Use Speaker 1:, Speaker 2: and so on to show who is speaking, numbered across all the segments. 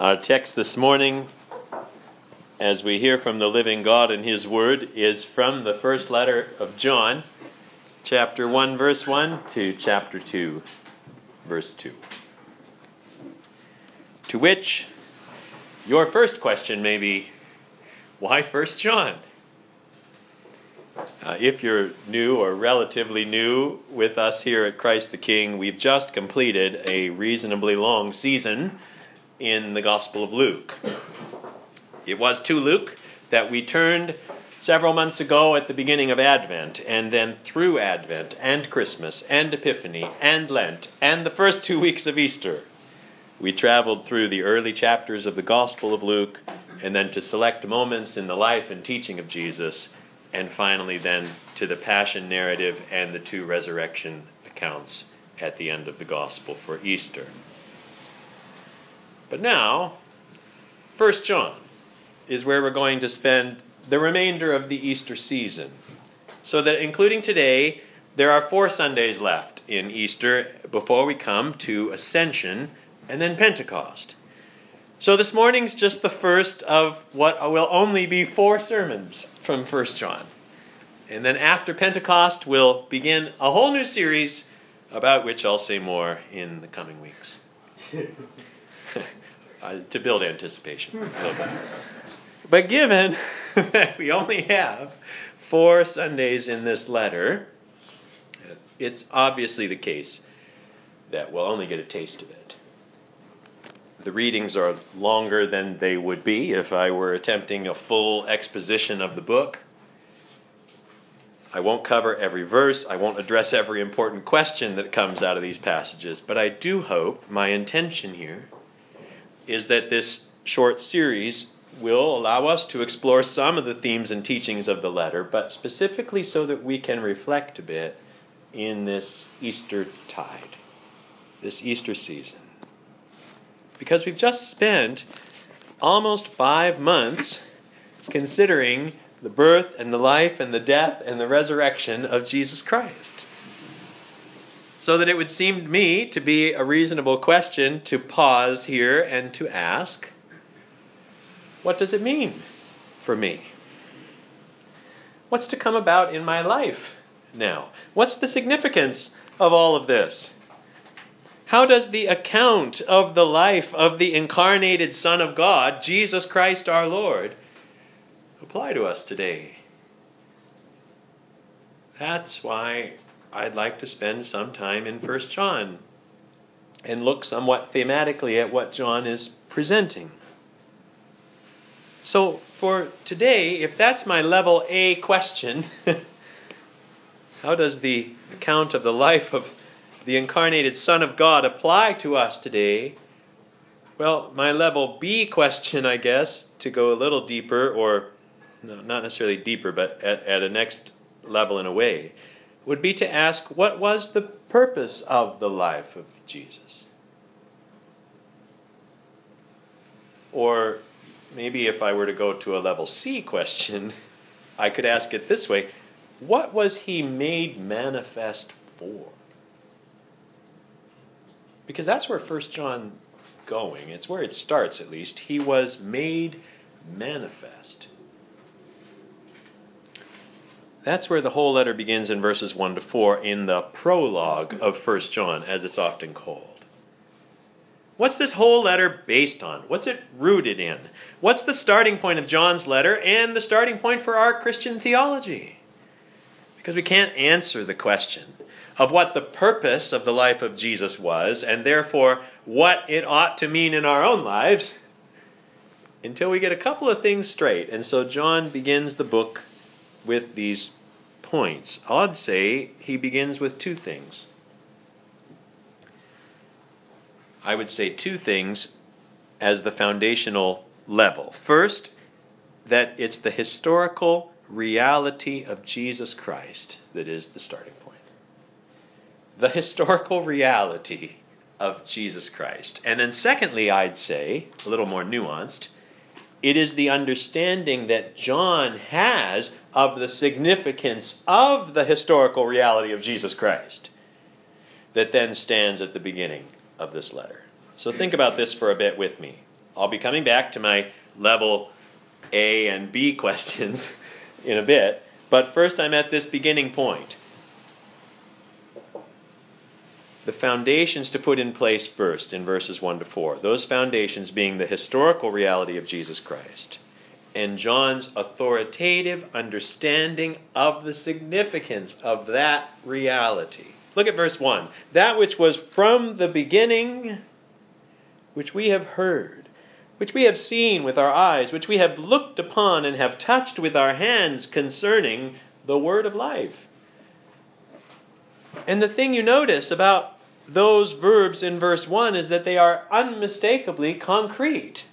Speaker 1: Our text this morning, as we hear from the living God and His Word, is from the first letter of John, chapter 1, verse 1 to chapter 2, verse 2. To which your first question may be, why First John? Uh, if you're new or relatively new with us here at Christ the King, we've just completed a reasonably long season in the Gospel of Luke. It was to Luke that we turned several months ago at the beginning of Advent, and then through Advent, and Christmas, and Epiphany, and Lent, and the first two weeks of Easter. We traveled through the early chapters of the Gospel of Luke, and then to select moments in the life and teaching of Jesus, and finally then to the Passion narrative and the two resurrection accounts at the end of the Gospel for Easter. But now, 1 John is where we're going to spend the remainder of the Easter season. So that including today, there are four Sundays left in Easter before we come to Ascension and then Pentecost. So this morning's just the first of what will only be four sermons from 1 John. And then after Pentecost, we'll begin a whole new series about which I'll say more in the coming weeks. uh, to build anticipation. but given that we only have four Sundays in this letter, it's obviously the case that we'll only get a taste of it. The readings are longer than they would be if I were attempting a full exposition of the book. I won't cover every verse, I won't address every important question that comes out of these passages, but I do hope my intention here is that this short series will allow us to explore some of the themes and teachings of the letter, but specifically so that we can reflect a bit in this Easter tide, this Easter season. Because we've just spent almost five months considering the birth and the life and the death and the resurrection of Jesus Christ so that it would seem to me to be a reasonable question to pause here and to ask what does it mean for me? What's to come about in my life now? What's the significance of all of this? How does the account of the life of the incarnated Son of God, Jesus Christ our Lord, apply to us today? That's why I'd like to spend some time in 1 John and look somewhat thematically at what John is presenting. So, for today, if that's my level A question, how does the account of the life of the incarnated Son of God apply to us today? Well, my level B question, I guess, to go a little deeper, or no, not necessarily deeper, but at, at a next level in a way, would be to ask what was the purpose of the life of Jesus? Or maybe if I were to go to a level C question, I could ask it this way What was he made manifest for? Because that's where 1 John going. It's where it starts at least. He was made manifest. That's where the whole letter begins in verses 1 to 4 in the prologue of 1 John, as it's often called. What's this whole letter based on? What's it rooted in? What's the starting point of John's letter and the starting point for our Christian theology? Because we can't answer the question of what the purpose of the life of Jesus was, and therefore what it ought to mean in our own lives, until we get a couple of things straight. And so John begins the book with these points. I'd say he begins with two things. I would say two things as the foundational level. First, that it's the historical reality of Jesus Christ that is the starting point. The historical reality of Jesus Christ. And then, secondly, I'd say, a little more nuanced, it is the understanding that John has of the significance of the historical reality of Jesus Christ that then stands at the beginning of this letter. So think about this for a bit with me. I'll be coming back to my level A and B questions in a bit, but first I'm at this beginning point. The foundations to put in place first in verses 1 to 4. Those foundations being the historical reality of Jesus Christ and John's authoritative understanding of the significance of that reality. Look at verse 1. That which was from the beginning, which we have heard, which we have seen with our eyes, which we have looked upon and have touched with our hands concerning the word of life. And the thing you notice about those verbs in verse 1 is that they are unmistakably concrete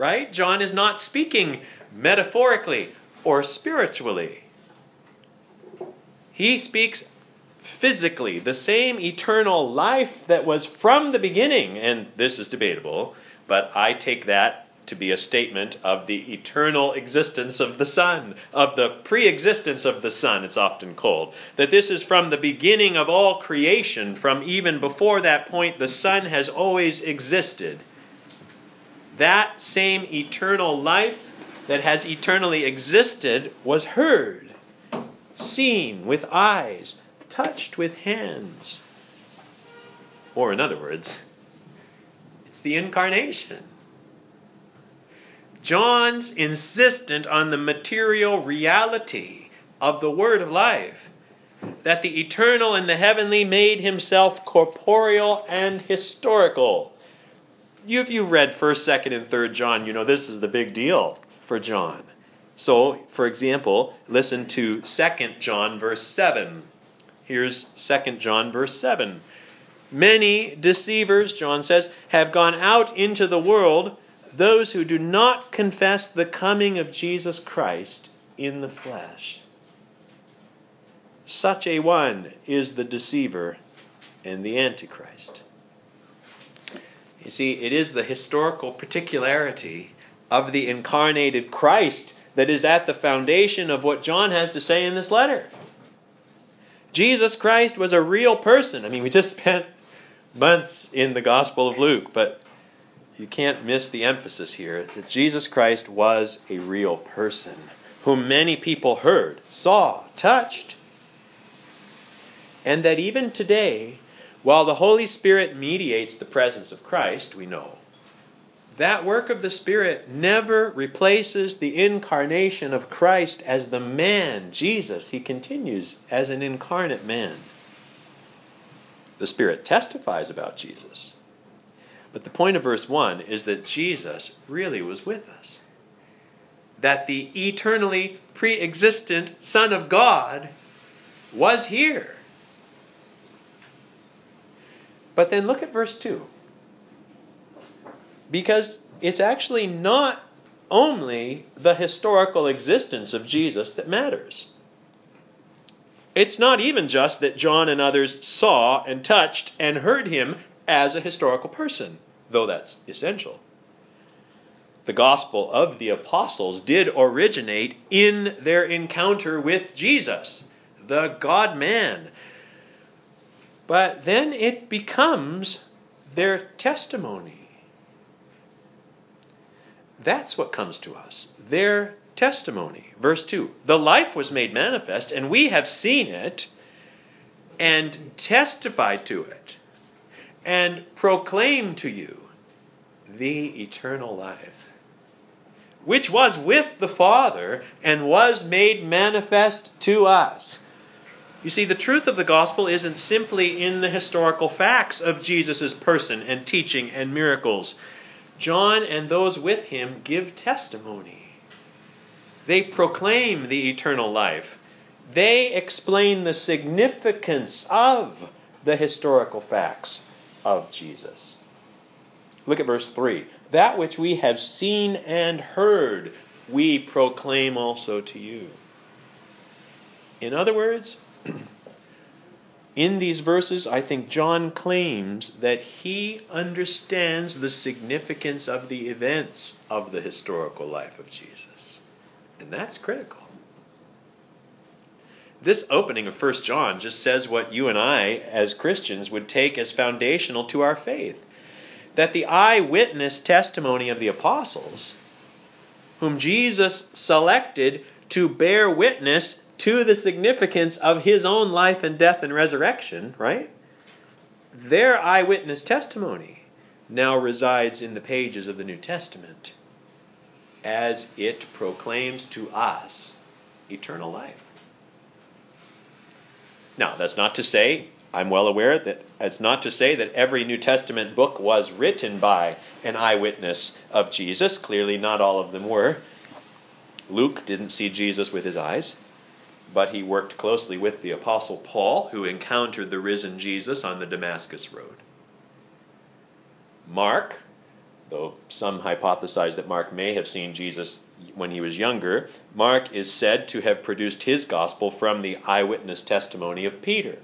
Speaker 1: right? John is not speaking metaphorically or spiritually. He speaks physically, the same eternal life that was from the beginning, and this is debatable, but I take that to be a statement of the eternal existence of the Son, of the pre existence of the Son, it's often called. That this is from the beginning of all creation, from even before that point, the Son has always existed that same eternal life that has eternally existed was heard, seen with eyes, touched with hands. Or, in other words, it's the incarnation. John's insistent on the material reality of the Word of life, that the eternal and the heavenly made himself corporeal and historical if you read 1st, 2nd, and 3rd John, you know this is the big deal for John. So, for example, listen to 2nd John, verse 7. Here's 2nd John, verse 7. Many deceivers, John says, have gone out into the world, those who do not confess the coming of Jesus Christ in the flesh. Such a one is the deceiver and the Antichrist. You see, it is the historical particularity of the incarnated Christ that is at the foundation of what John has to say in this letter. Jesus Christ was a real person. I mean, we just spent months in the Gospel of Luke, but you can't miss the emphasis here that Jesus Christ was a real person whom many people heard, saw, touched. And that even today, while the Holy Spirit mediates the presence of Christ, we know, that work of the Spirit never replaces the incarnation of Christ as the man, Jesus. He continues as an incarnate man. The Spirit testifies about Jesus. But the point of verse 1 is that Jesus really was with us. That the eternally pre existent Son of God was here but then look at verse 2. Because it's actually not only the historical existence of Jesus that matters. It's not even just that John and others saw and touched and heard him as a historical person, though that's essential. The gospel of the apostles did originate in their encounter with Jesus, the God man, but then it becomes their testimony. That's what comes to us. Their testimony. Verse 2 The life was made manifest, and we have seen it and testified to it and proclaim to you the eternal life, which was with the Father and was made manifest to us. You see, the truth of the gospel isn't simply in the historical facts of Jesus' person and teaching and miracles. John and those with him give testimony. They proclaim the eternal life. They explain the significance of the historical facts of Jesus. Look at verse 3. That which we have seen and heard, we proclaim also to you. In other words, in these verses, I think John claims that he understands the significance of the events of the historical life of Jesus. And that's critical. This opening of 1 John just says what you and I, as Christians, would take as foundational to our faith that the eyewitness testimony of the apostles, whom Jesus selected to bear witness to the significance of his own life and death and resurrection, right? Their eyewitness testimony now resides in the pages of the New Testament as it proclaims to us eternal life. Now, that's not to say, I'm well aware that it's not to say that every New Testament book was written by an eyewitness of Jesus. Clearly, not all of them were. Luke didn't see Jesus with his eyes, but he worked closely with the Apostle Paul, who encountered the risen Jesus on the Damascus Road. Mark, though some hypothesize that Mark may have seen Jesus when he was younger, Mark is said to have produced his gospel from the eyewitness testimony of Peter.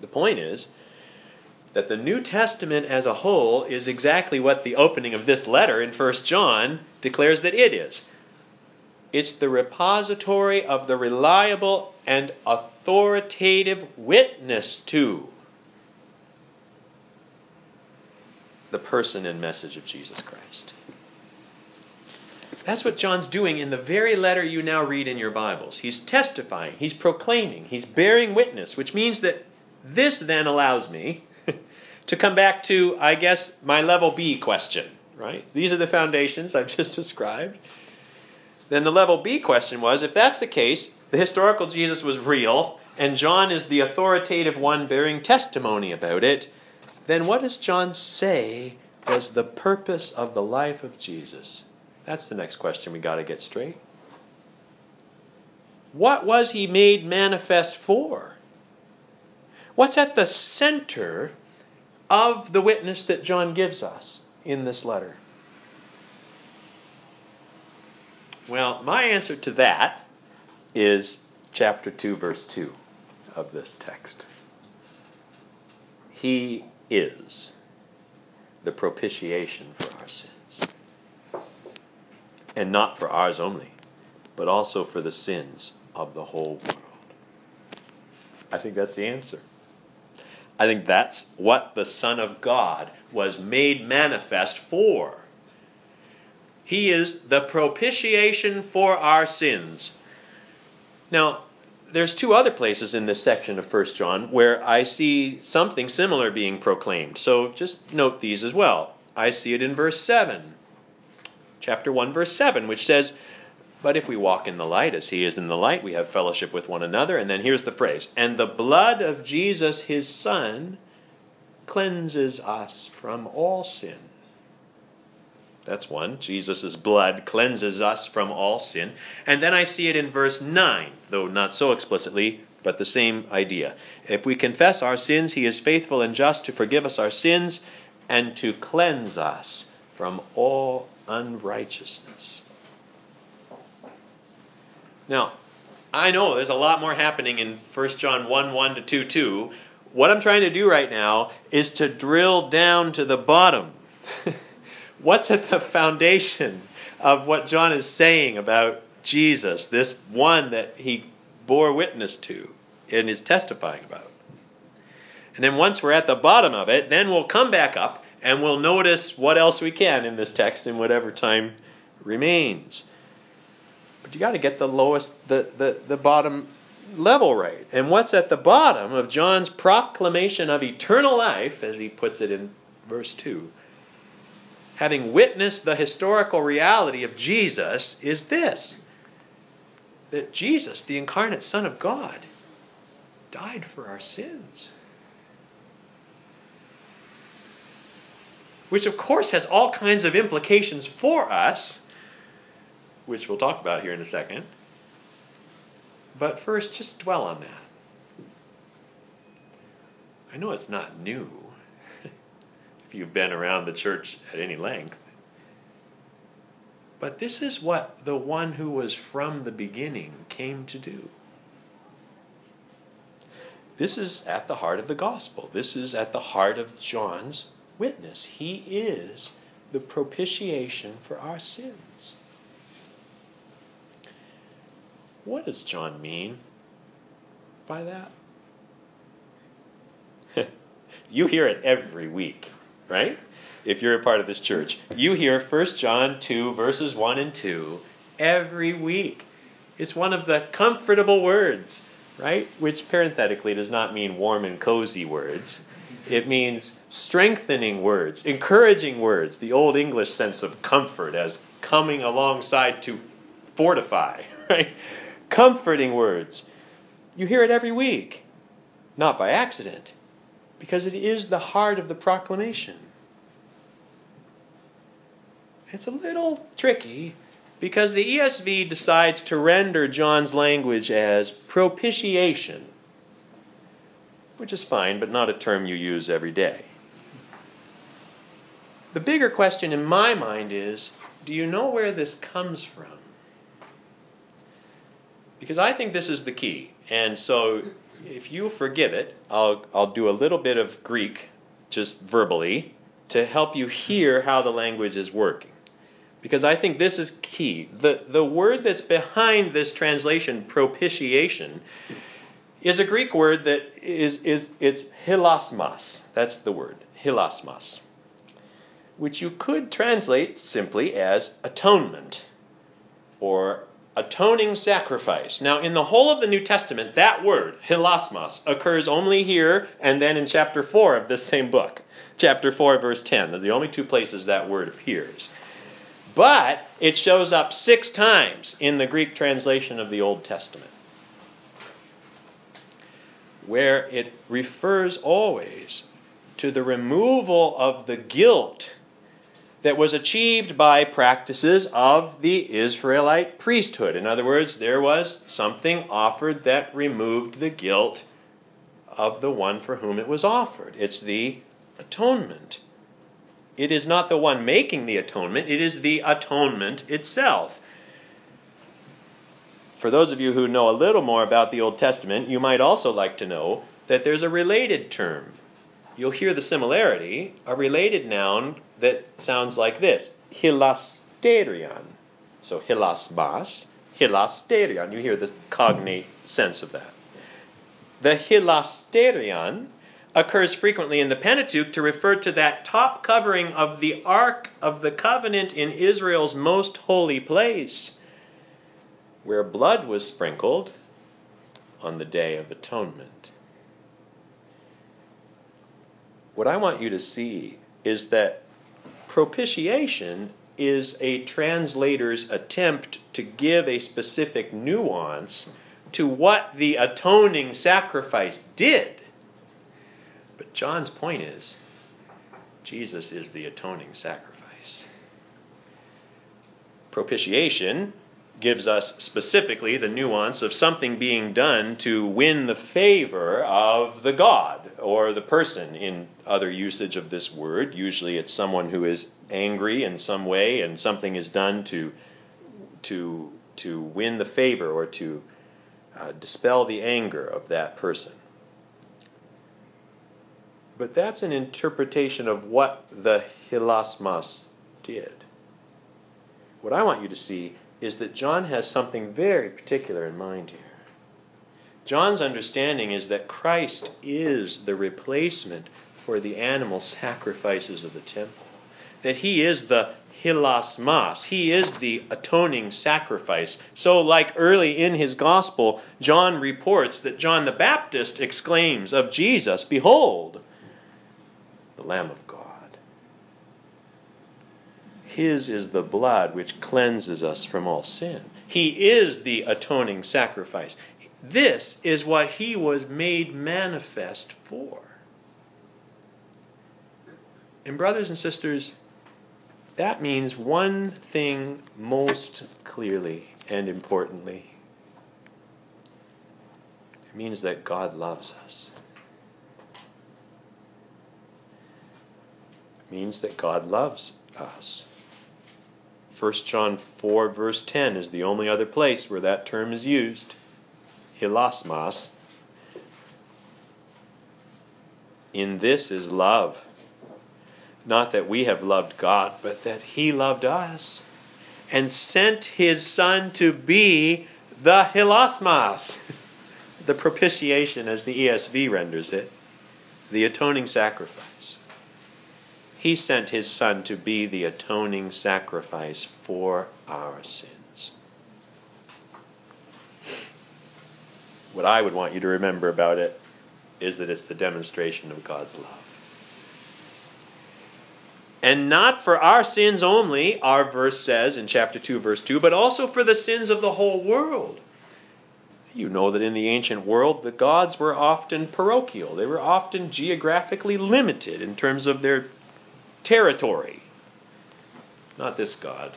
Speaker 1: The point is that the New Testament as a whole is exactly what the opening of this letter in 1 John declares that it is. It's the repository of the reliable and authoritative witness to the person and message of Jesus Christ. That's what John's doing in the very letter you now read in your Bibles. He's testifying, he's proclaiming, he's bearing witness, which means that this then allows me to come back to, I guess, my level B question, right? These are the foundations I've just described. Then the level B question was if that's the case, the historical Jesus was real, and John is the authoritative one bearing testimony about it, then what does John say was the purpose of the life of Jesus? That's the next question we got to get straight. What was he made manifest for? What's at the center of the witness that John gives us in this letter? Well, my answer to that is chapter 2, verse 2 of this text. He is the propitiation for our sins. And not for ours only, but also for the sins of the whole world. I think that's the answer. I think that's what the Son of God was made manifest for. He is the propitiation for our sins. Now, there's two other places in this section of 1 John where I see something similar being proclaimed. So just note these as well. I see it in verse 7, chapter 1, verse 7, which says, But if we walk in the light as he is in the light, we have fellowship with one another. And then here's the phrase, And the blood of Jesus, his Son, cleanses us from all sin. That's one. Jesus' blood cleanses us from all sin. And then I see it in verse 9, though not so explicitly, but the same idea. If we confess our sins, he is faithful and just to forgive us our sins and to cleanse us from all unrighteousness. Now, I know there's a lot more happening in 1 John 1 1 to 2 2. What I'm trying to do right now is to drill down to the bottom. what's at the foundation of what John is saying about Jesus, this one that he bore witness to and is testifying about. And then once we're at the bottom of it, then we'll come back up and we'll notice what else we can in this text in whatever time remains. But you got to get the lowest, the, the, the bottom level right. And what's at the bottom of John's proclamation of eternal life, as he puts it in verse 2, having witnessed the historical reality of Jesus, is this that Jesus, the incarnate Son of God, died for our sins. Which, of course, has all kinds of implications for us, which we'll talk about here in a second. But first, just dwell on that. I know it's not new if you've been around the church at any length. But this is what the one who was from the beginning came to do. This is at the heart of the gospel. This is at the heart of John's witness. He is the propitiation for our sins. What does John mean by that? you hear it every week right? If you're a part of this church, you hear 1 John 2, verses 1 and 2 every week. It's one of the comfortable words, right? Which parenthetically does not mean warm and cozy words. It means strengthening words, encouraging words, the old English sense of comfort as coming alongside to fortify, right? Comforting words. You hear it every week, not by accident, because it is the heart of the proclamation. It's a little tricky because the ESV decides to render John's language as propitiation, which is fine, but not a term you use every day. The bigger question in my mind is do you know where this comes from? Because I think this is the key. And so if you forgive it, I'll, I'll do a little bit of Greek just verbally to help you hear how the language is working. Because I think this is key. The, the word that's behind this translation, propitiation, is a Greek word that is, is it's hilasmos. That's the word, hilasmos, Which you could translate simply as atonement or atoning sacrifice. Now, in the whole of the New Testament, that word, hilasmos, occurs only here and then in chapter 4 of this same book. Chapter 4, verse 10. They're the only two places that word appears. But it shows up six times in the Greek translation of the Old Testament, where it refers always to the removal of the guilt that was achieved by practices of the Israelite priesthood. In other words, there was something offered that removed the guilt of the one for whom it was offered. It's the atonement. It is not the one making the atonement, it is the atonement itself. For those of you who know a little more about the Old Testament, you might also like to know that there's a related term you'll hear the similarity, a related noun that sounds like this hilasterion. So hilasmos, hilasterion. You hear the cognate sense of that. The hilasterion occurs frequently in the Pentateuch to refer to that top covering of the Ark of the Covenant in Israel's most holy place, where blood was sprinkled on the Day of Atonement what I want you to see is that propitiation is a translator's attempt to give a specific nuance to what the atoning sacrifice did. But John's point is Jesus is the atoning sacrifice. Propitiation gives us specifically the nuance of something being done to win the favor of the God or the person in other usage of this word. Usually it's someone who is angry in some way and something is done to, to, to win the favor or to uh, dispel the anger of that person. But that's an interpretation of what the hilasmos did. What I want you to see is that John has something very particular in mind here. John's understanding is that Christ is the replacement for the animal sacrifices of the temple. That he is the hilasmos. He is the atoning sacrifice. So, like early in his gospel, John reports that John the Baptist exclaims of Jesus, Behold, the Lamb of. His is the blood which cleanses us from all sin. He is the atoning sacrifice. This is what he was made manifest for. And, brothers and sisters, that means one thing most clearly and importantly. It means that God loves us. It means that God loves us. 1 John 4, verse 10 is the only other place where that term is used. hilasmos. In this is love. Not that we have loved God, but that He loved us and sent His Son to be the hilasmos, the propitiation, as the ESV renders it, the atoning sacrifice. He sent his Son to be the atoning sacrifice for our sins. What I would want you to remember about it is that it's the demonstration of God's love. And not for our sins only, our verse says in chapter 2, verse 2, but also for the sins of the whole world. You know that in the ancient world, the gods were often parochial. They were often geographically limited in terms of their territory. Not this God.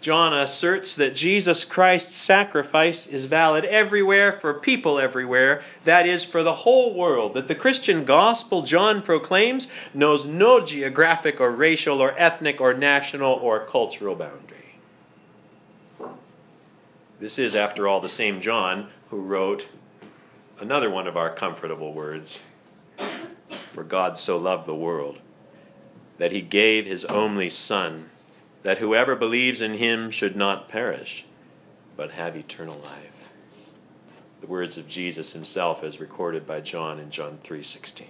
Speaker 1: John asserts that Jesus Christ's sacrifice is valid everywhere for people everywhere, that is, for the whole world. That the Christian gospel John proclaims knows no geographic or racial or ethnic or national or cultural boundary. This is, after all, the same John who wrote another one of our comfortable words For God so loved the world that he gave his only Son, that whoever believes in him should not perish, but have eternal life. The words of Jesus himself as recorded by John in John 3:16.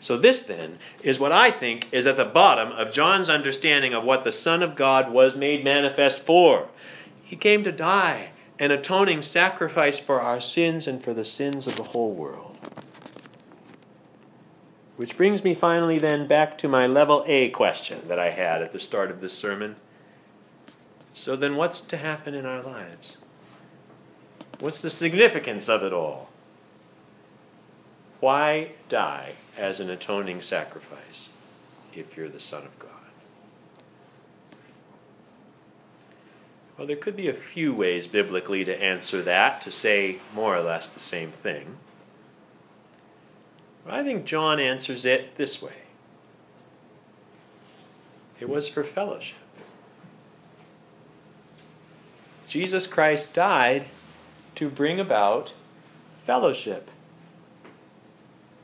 Speaker 1: So, this then is what I think is at the bottom of John's understanding of what the Son of God was made manifest for. He came to die, an atoning sacrifice for our sins and for the sins of the whole world. Which brings me finally then back to my level A question that I had at the start of this sermon. So, then what's to happen in our lives? What's the significance of it all? Why die as an atoning sacrifice if you're the Son of God? Well, there could be a few ways biblically to answer that, to say more or less the same thing. I think John answers it this way it was for fellowship. Jesus Christ died to bring about fellowship.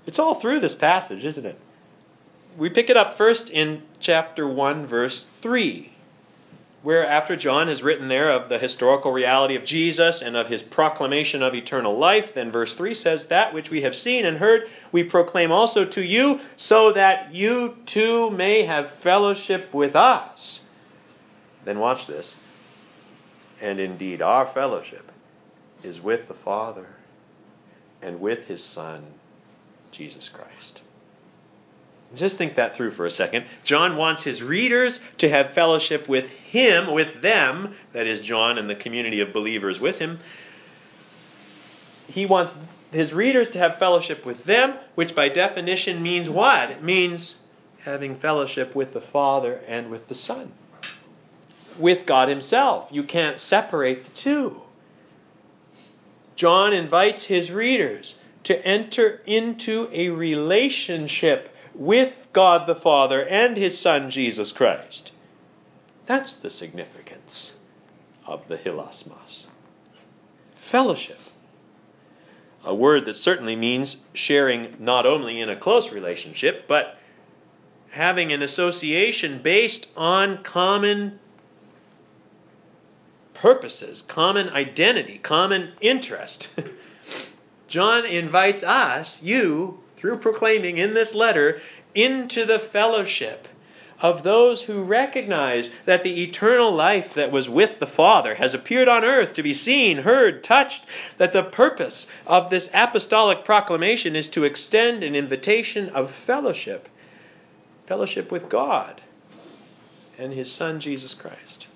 Speaker 1: It's all through this passage, isn't it? We pick it up first in chapter 1, verse 3, where after John has written there of the historical reality of Jesus and of his proclamation of eternal life, then verse 3 says, That which we have seen and heard, we proclaim also to you, so that you too may have fellowship with us. Then watch this. And indeed, our fellowship is with the Father and with his Son Jesus Christ. Just think that through for a second. John wants his readers to have fellowship with him, with them, that is, John and the community of believers with him. He wants his readers to have fellowship with them, which by definition means what? It means having fellowship with the Father and with the Son, with God Himself. You can't separate the two. John invites his readers to enter into a relationship with God the Father and His Son Jesus Christ. That's the significance of the hilasmos. Fellowship. A word that certainly means sharing not only in a close relationship, but having an association based on common purposes, common identity, common interest. John invites us, you, through proclaiming in this letter, into the fellowship of those who recognize that the eternal life that was with the Father has appeared on earth to be seen, heard, touched, that the purpose of this apostolic proclamation is to extend an invitation of fellowship, fellowship with God and His Son, Jesus Christ.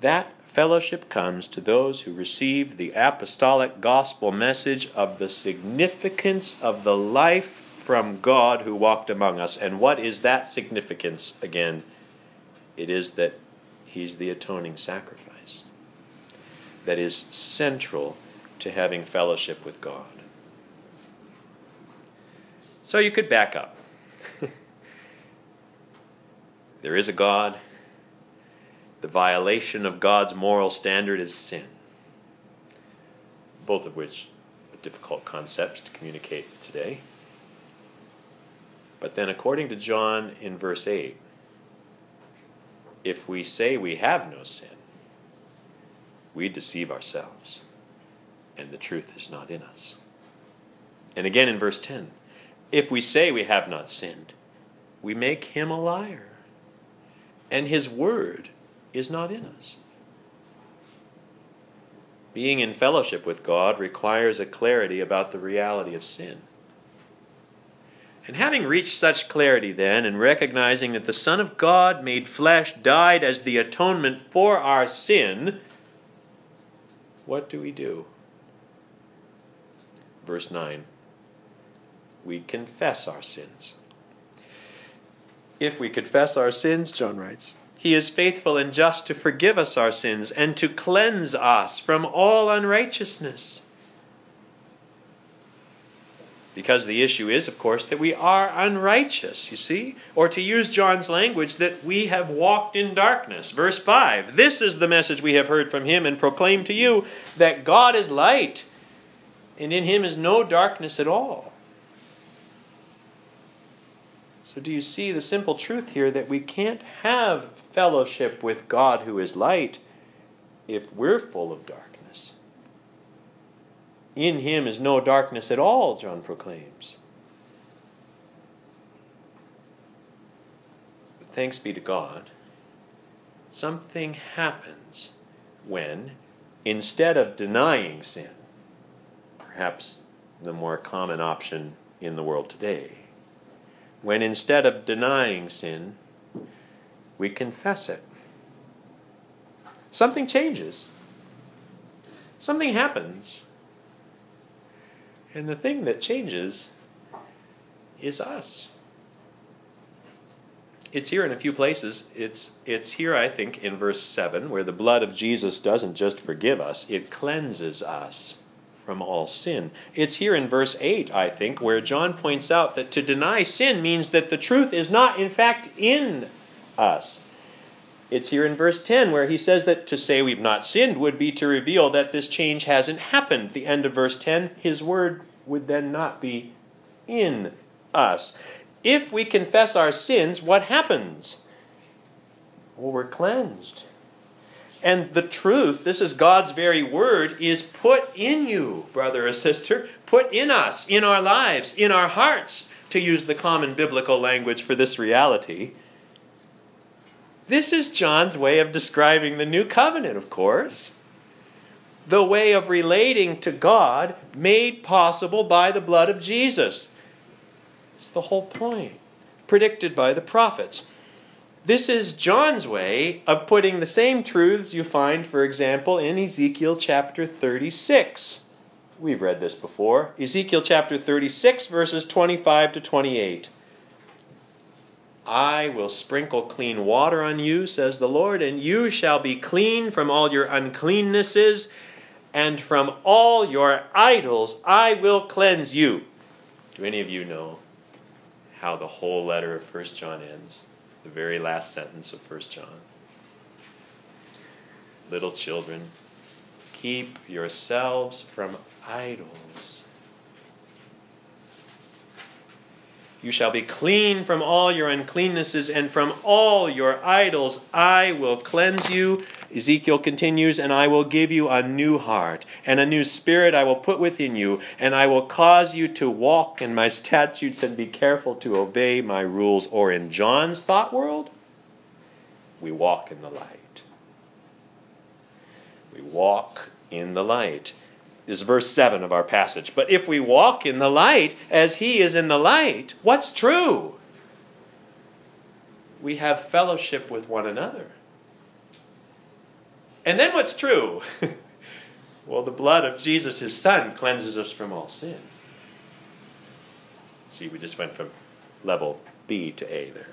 Speaker 1: That fellowship comes to those who receive the apostolic gospel message of the significance of the life from God who walked among us. And what is that significance again? It is that He's the atoning sacrifice that is central to having fellowship with God. So you could back up. there is a God the violation of God's moral standard is sin. Both of which are difficult concepts to communicate today. But then, according to John in verse 8, if we say we have no sin, we deceive ourselves, and the truth is not in us. And again in verse 10 if we say we have not sinned, we make him a liar, and his word is not in us. Being in fellowship with God requires a clarity about the reality of sin. And having reached such clarity, then, and recognizing that the Son of God made flesh died as the atonement for our sin, what do we do? Verse 9 We confess our sins. If we confess our sins, John writes, he is faithful and just to forgive us our sins and to cleanse us from all unrighteousness. Because the issue is, of course, that we are unrighteous, you see? Or to use John's language, that we have walked in darkness. Verse 5 This is the message we have heard from him and proclaim to you that God is light, and in him is no darkness at all. So, do you see the simple truth here that we can't have fellowship with God who is light if we're full of darkness? In him is no darkness at all, John proclaims. But thanks be to God, something happens when, instead of denying sin, perhaps the more common option in the world today, when instead of denying sin, we confess it. Something changes. Something happens. And the thing that changes is us. It's here in a few places. It's, it's here, I think, in verse 7, where the blood of Jesus doesn't just forgive us, it cleanses us from all sin. It's here in verse 8, I think, where John points out that to deny sin means that the truth is not, in fact, in us. It's here in verse 10 where he says that to say we've not sinned would be to reveal that this change hasn't happened. The end of verse 10, his word would then not be in us. If we confess our sins, what happens? Well, we're cleansed. And the truth, this is God's very word, is put in you, brother or sister, put in us, in our lives, in our hearts, to use the common biblical language for this reality. This is John's way of describing the new covenant, of course. The way of relating to God made possible by the blood of Jesus. It's the whole point, predicted by the prophets. This is John's way of putting the same truths you find, for example, in Ezekiel chapter 36. We've read this before. Ezekiel chapter 36, verses 25 to 28. I will sprinkle clean water on you, says the Lord, and you shall be clean from all your uncleannesses, and from all your idols I will cleanse you. Do any of you know how the whole letter of 1 John ends? The very last sentence of 1 John. Little children, keep yourselves from idols. You shall be clean from all your uncleannesses, and from all your idols I will cleanse you. Ezekiel continues, and I will give you a new heart, and a new spirit I will put within you, and I will cause you to walk in my statutes and be careful to obey my rules. Or in John's thought world, we walk in the light. We walk in the light is verse 7 of our passage. But if we walk in the light as he is in the light, what's true? We have fellowship with one another. And then what's true? well, the blood of Jesus, his son, cleanses us from all sin. See, we just went from level B to A there.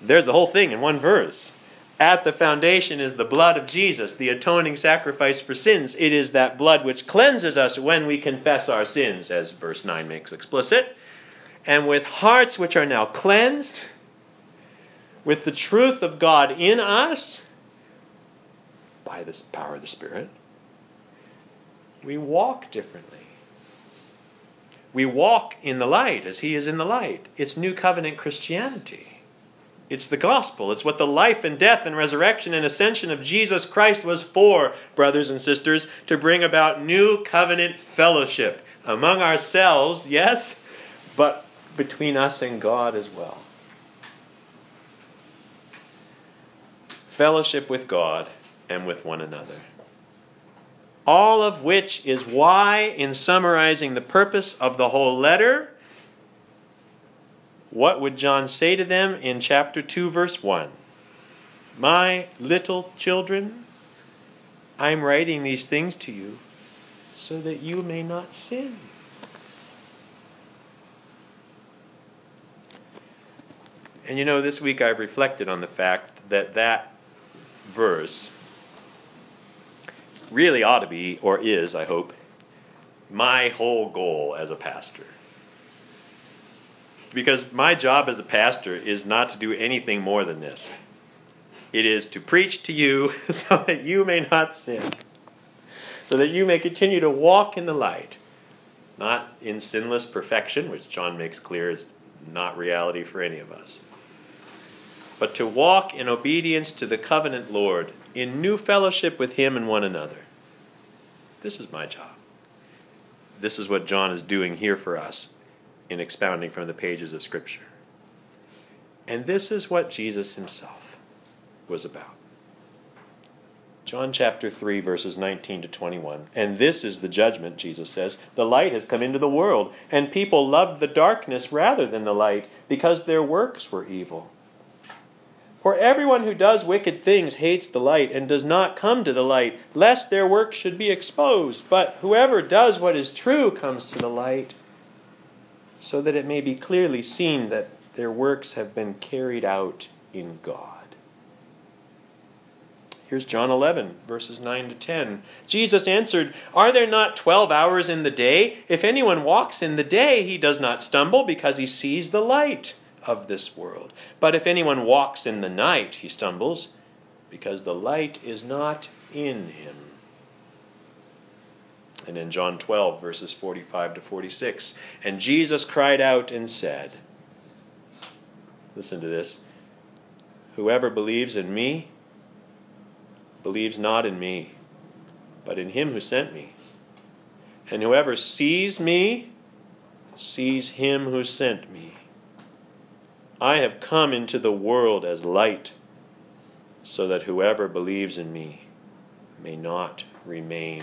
Speaker 1: There's the whole thing in one verse. At the foundation is the blood of Jesus, the atoning sacrifice for sins. It is that blood which cleanses us when we confess our sins, as verse 9 makes explicit. And with hearts which are now cleansed, with the truth of God in us, by the power of the Spirit, we walk differently. We walk in the light as He is in the light. It's New Covenant Christianity. It's the gospel. It's what the life and death and resurrection and ascension of Jesus Christ was for, brothers and sisters, to bring about new covenant fellowship among ourselves, yes, but between us and God as well. Fellowship with God and with one another. All of which is why, in summarizing the purpose of the whole letter, what would John say to them in chapter 2, verse 1? My little children, I'm writing these things to you so that you may not sin. And you know, this week I've reflected on the fact that that verse really ought to be, or is, I hope, my whole goal as a pastor. Because my job as a pastor is not to do anything more than this. It is to preach to you so that you may not sin, so that you may continue to walk in the light, not in sinless perfection, which John makes clear is not reality for any of us, but to walk in obedience to the covenant Lord, in new fellowship with Him and one another. This is my job. This is what John is doing here for us in expounding from the pages of Scripture. And this is what Jesus himself was about. John chapter 3, verses 19 to 21. And this is the judgment, Jesus says. The light has come into the world, and people loved the darkness rather than the light, because their works were evil. For everyone who does wicked things hates the light and does not come to the light, lest their works should be exposed. But whoever does what is true comes to the light so that it may be clearly seen that their works have been carried out in God. Here's John 11, verses 9 to 10. Jesus answered, Are there not 12 hours in the day? If anyone walks in the day, he does not stumble because he sees the light of this world. But if anyone walks in the night, he stumbles because the light is not in him. And in John 12, verses 45 to 46, and Jesus cried out and said, Listen to this. Whoever believes in me believes not in me, but in him who sent me. And whoever sees me sees him who sent me. I have come into the world as light, so that whoever believes in me may not remain